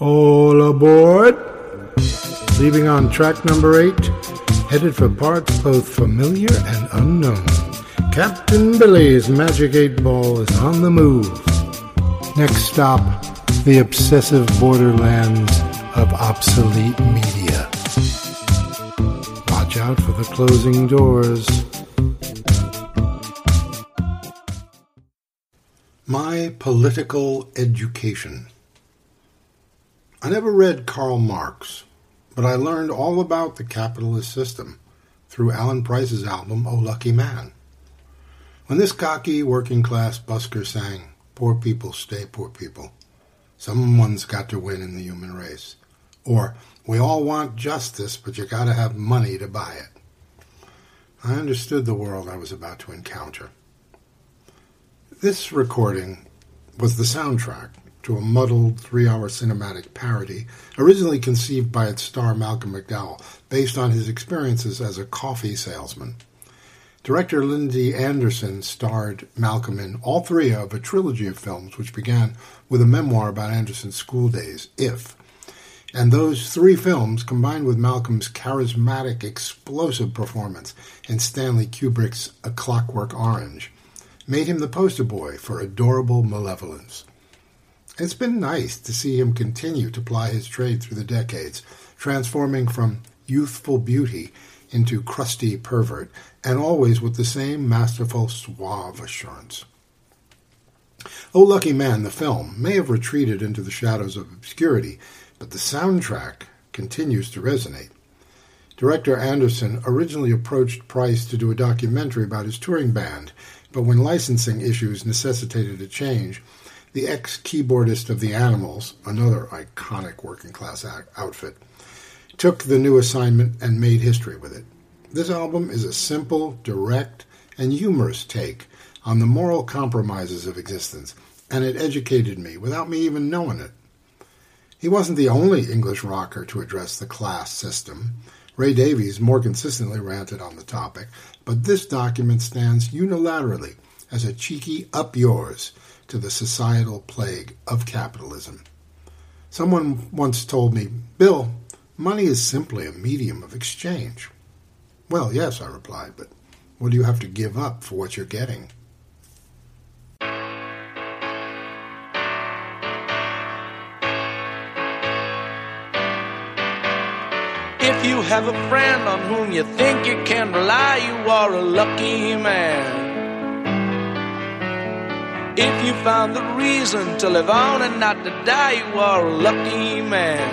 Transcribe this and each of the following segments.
All aboard! Leaving on track number eight, headed for parts both familiar and unknown. Captain Billy's Magic 8 Ball is on the move. Next stop, the obsessive borderlands of obsolete media. Watch out for the closing doors. My political education. I never read Karl Marx, but I learned all about the capitalist system through Alan Price's album Oh Lucky Man. When this cocky working class busker sang, Poor people stay poor people, someone's got to win in the human race. Or, we all want justice, but you gotta have money to buy it. I understood the world I was about to encounter. This recording was the soundtrack to a muddled three hour cinematic parody, originally conceived by its star Malcolm McDowell, based on his experiences as a coffee salesman. Director Lindsay Anderson starred Malcolm in all three of a trilogy of films, which began with a memoir about Anderson's school days, If. And those three films, combined with Malcolm's charismatic, explosive performance in Stanley Kubrick's A Clockwork Orange, made him the poster boy for adorable malevolence. It's been nice to see him continue to ply his trade through the decades, transforming from youthful beauty into crusty pervert, and always with the same masterful, suave assurance. Oh Lucky Man, the film, may have retreated into the shadows of obscurity, but the soundtrack continues to resonate. Director Anderson originally approached Price to do a documentary about his touring band, but when licensing issues necessitated a change, the ex keyboardist of the Animals, another iconic working class outfit, took the new assignment and made history with it. This album is a simple, direct, and humorous take on the moral compromises of existence, and it educated me without me even knowing it. He wasn't the only English rocker to address the class system. Ray Davies more consistently ranted on the topic, but this document stands unilaterally as a cheeky up yours to the societal plague of capitalism. Someone once told me, Bill, money is simply a medium of exchange. Well, yes, I replied, but what do you have to give up for what you're getting? If you have a friend on whom you think you can rely, you are a lucky man. If you found the reason to live on and not to die, you are a lucky man.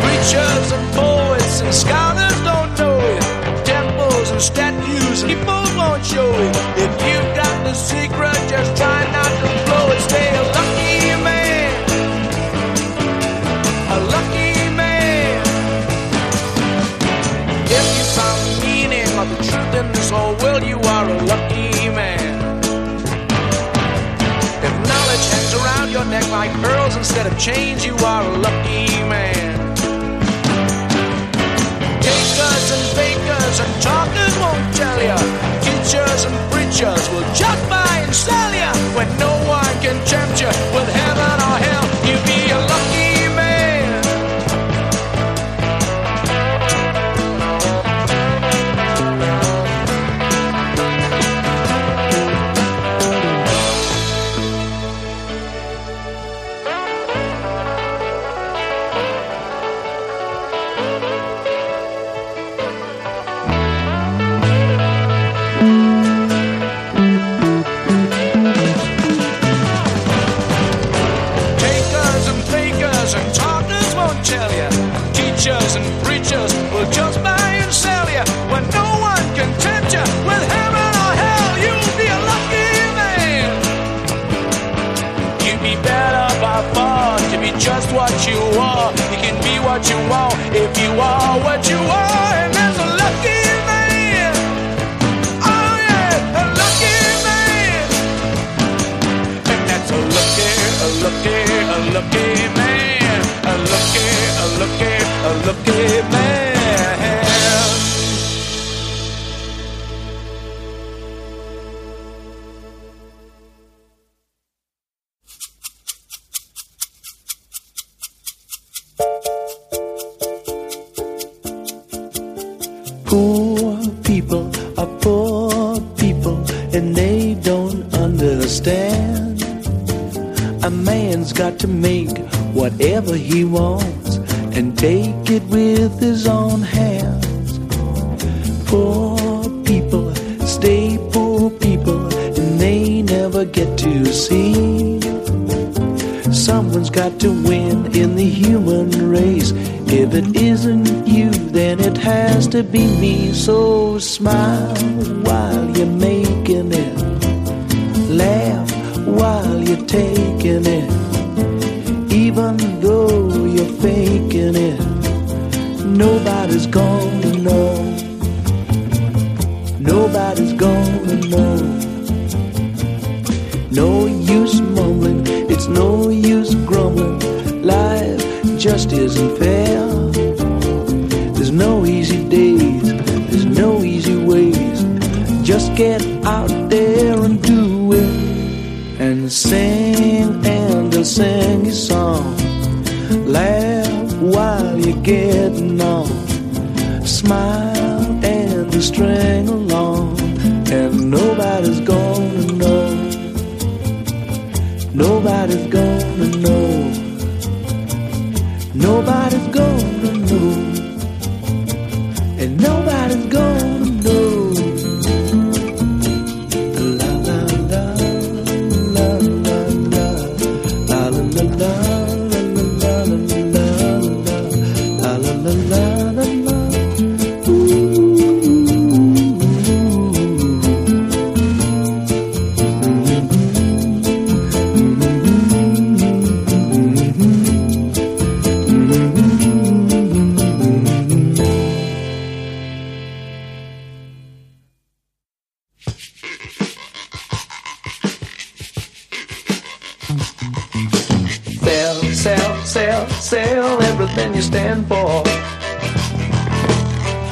Preachers and poets and scholars don't know it. Temples and statues and people won't show it. If you've got the secret, just try not to blow it. Stay a like pearls instead of chains, you are a lucky man. Takers and fakers and talkers won't tell you. Teachers and preachers will just buy and sell you. When no one can tempt you with hell, what you want. If you are what you A man's got to make whatever he wants and take it with his own hands. Poor people stay poor people and they never get to see. Someone's got to win in the human race. If it isn't you, then it has to be me. So smile while you're making it. Laugh while you're taking it. Even though you're faking it, nobody's gonna know. Nobody's gonna know. No use mumbling, it's no use grumbling. Life just isn't fair. There's no easy days, there's no easy ways. Just get stand for.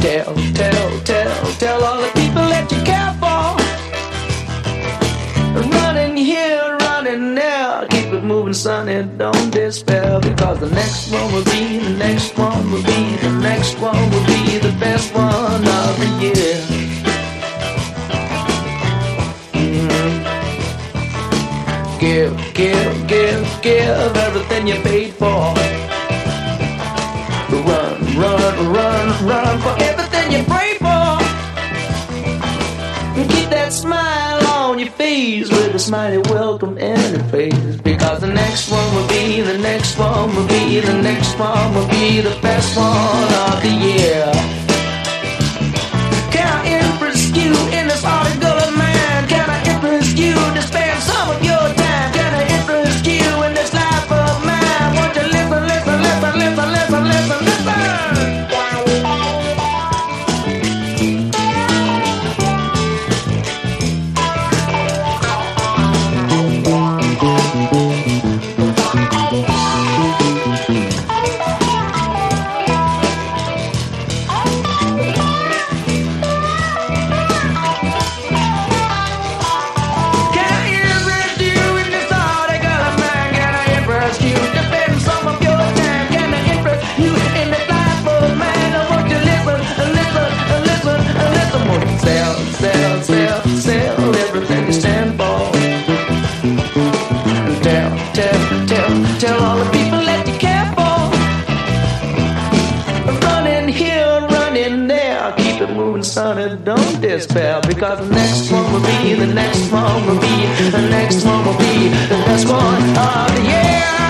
Tell, tell, tell, tell all the people that you care for. Running here, running there, keep it moving, son, and don't despair. Because the next one next one will be, the next one will be, the next one will be the best one of the year. Because the next one will be, the next one will be, the next one will be the best one of the year.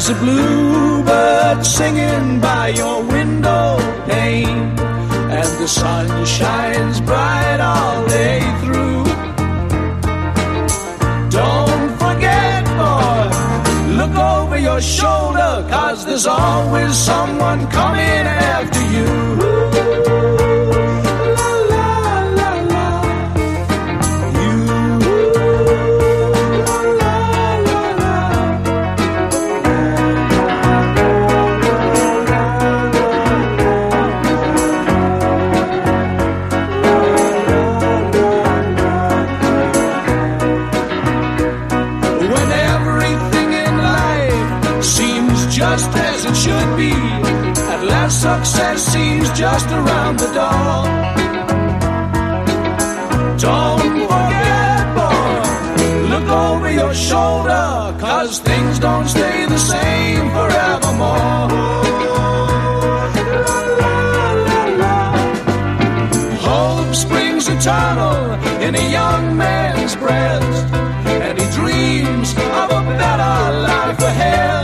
There's a bluebird singing by your window pane, and the sun shines bright all day through. Don't forget, boy, look over your shoulder, cause there's always someone coming after you. Success seems just around the door. Don't forget, boy, look over your shoulder, cause things don't stay the same forevermore. Hope springs eternal in a young man's breast, and he dreams of a better life ahead.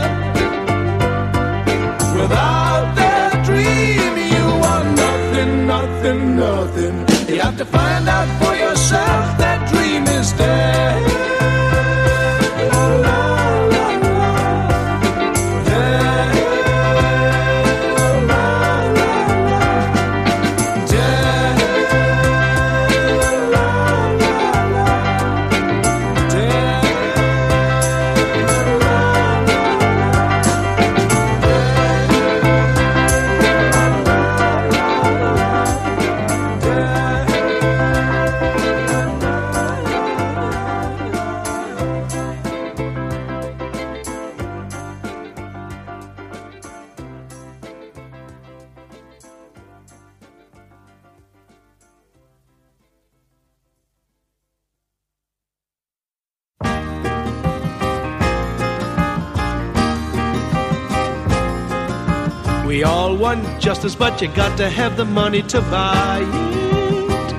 But you got to have the money to buy it.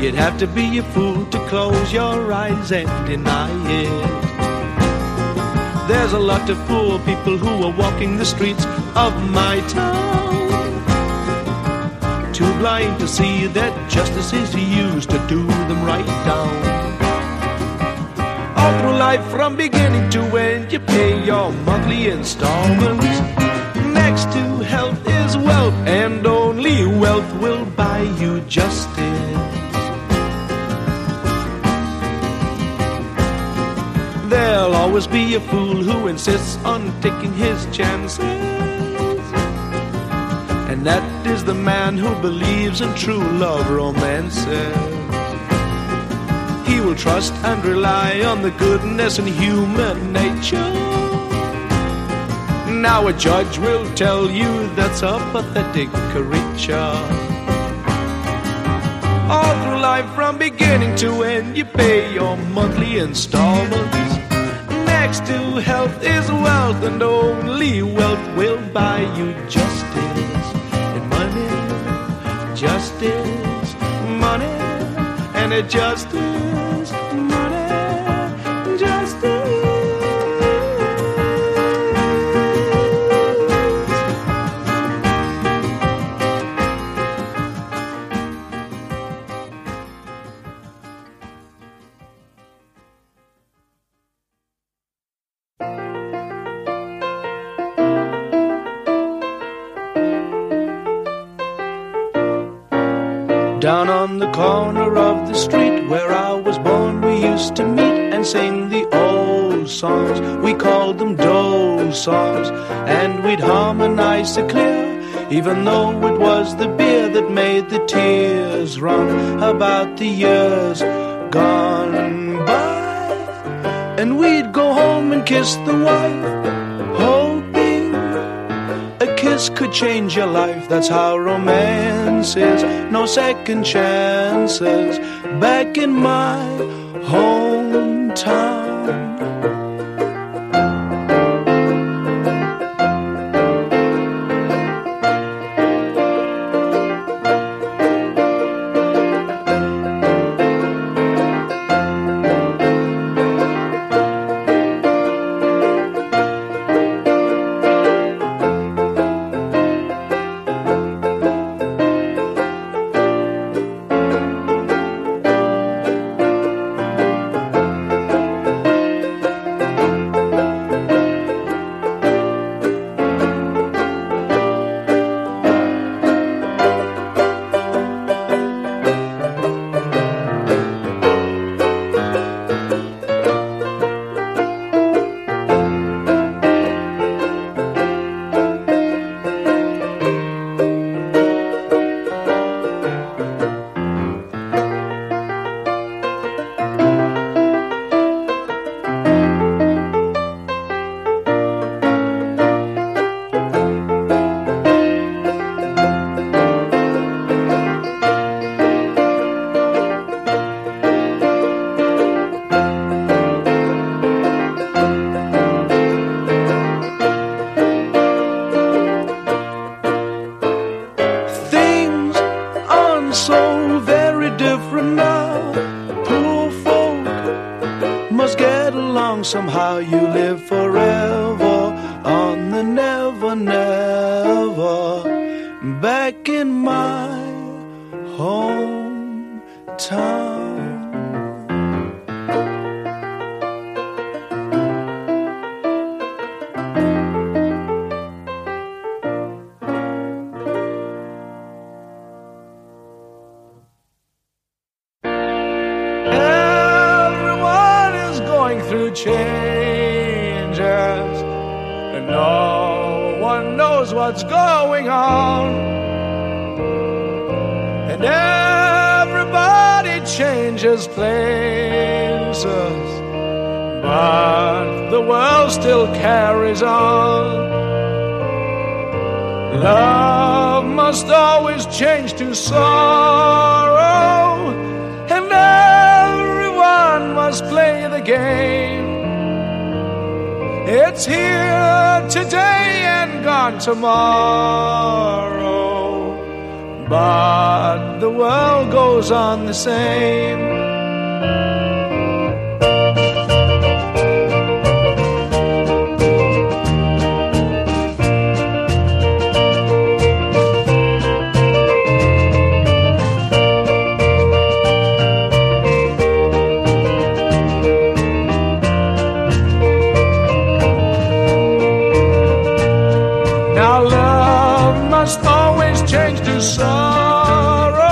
You'd have to be a fool to close your eyes and deny it. There's a lot of poor people who are walking the streets of my town. Too blind to see that justice is used to do them right down. All through life, from beginning to end, you pay your monthly installments. Next to health is wealth, and only wealth will buy you justice. There'll always be a fool who insists on taking his chances. And that is the man who believes in true love romances. He will trust and rely on the goodness in human nature. Now a judge will tell you that's a pathetic creature. All through life, from beginning to end, you pay your monthly installments. Next to health is wealth, and only wealth will buy you justice. And money, justice, money, and justice, songs. We called them Dole songs, and we'd harmonize so clear, even though it was the beer that made the tears run about the years gone by. And we'd go home and kiss the wife, hoping a kiss could change your life. That's how romance is. No second chances. Back in my hometown. Somehow you changes places, but the world still carries on. Love must always change to sorrow, and everyone must play the game. It's here today and gone tomorrow, but the world goes on the same. Now love must always change to sorrow,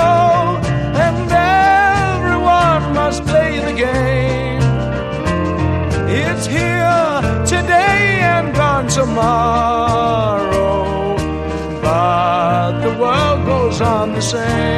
and everyone must play the game. It's here today and gone tomorrow, but the world goes on the same.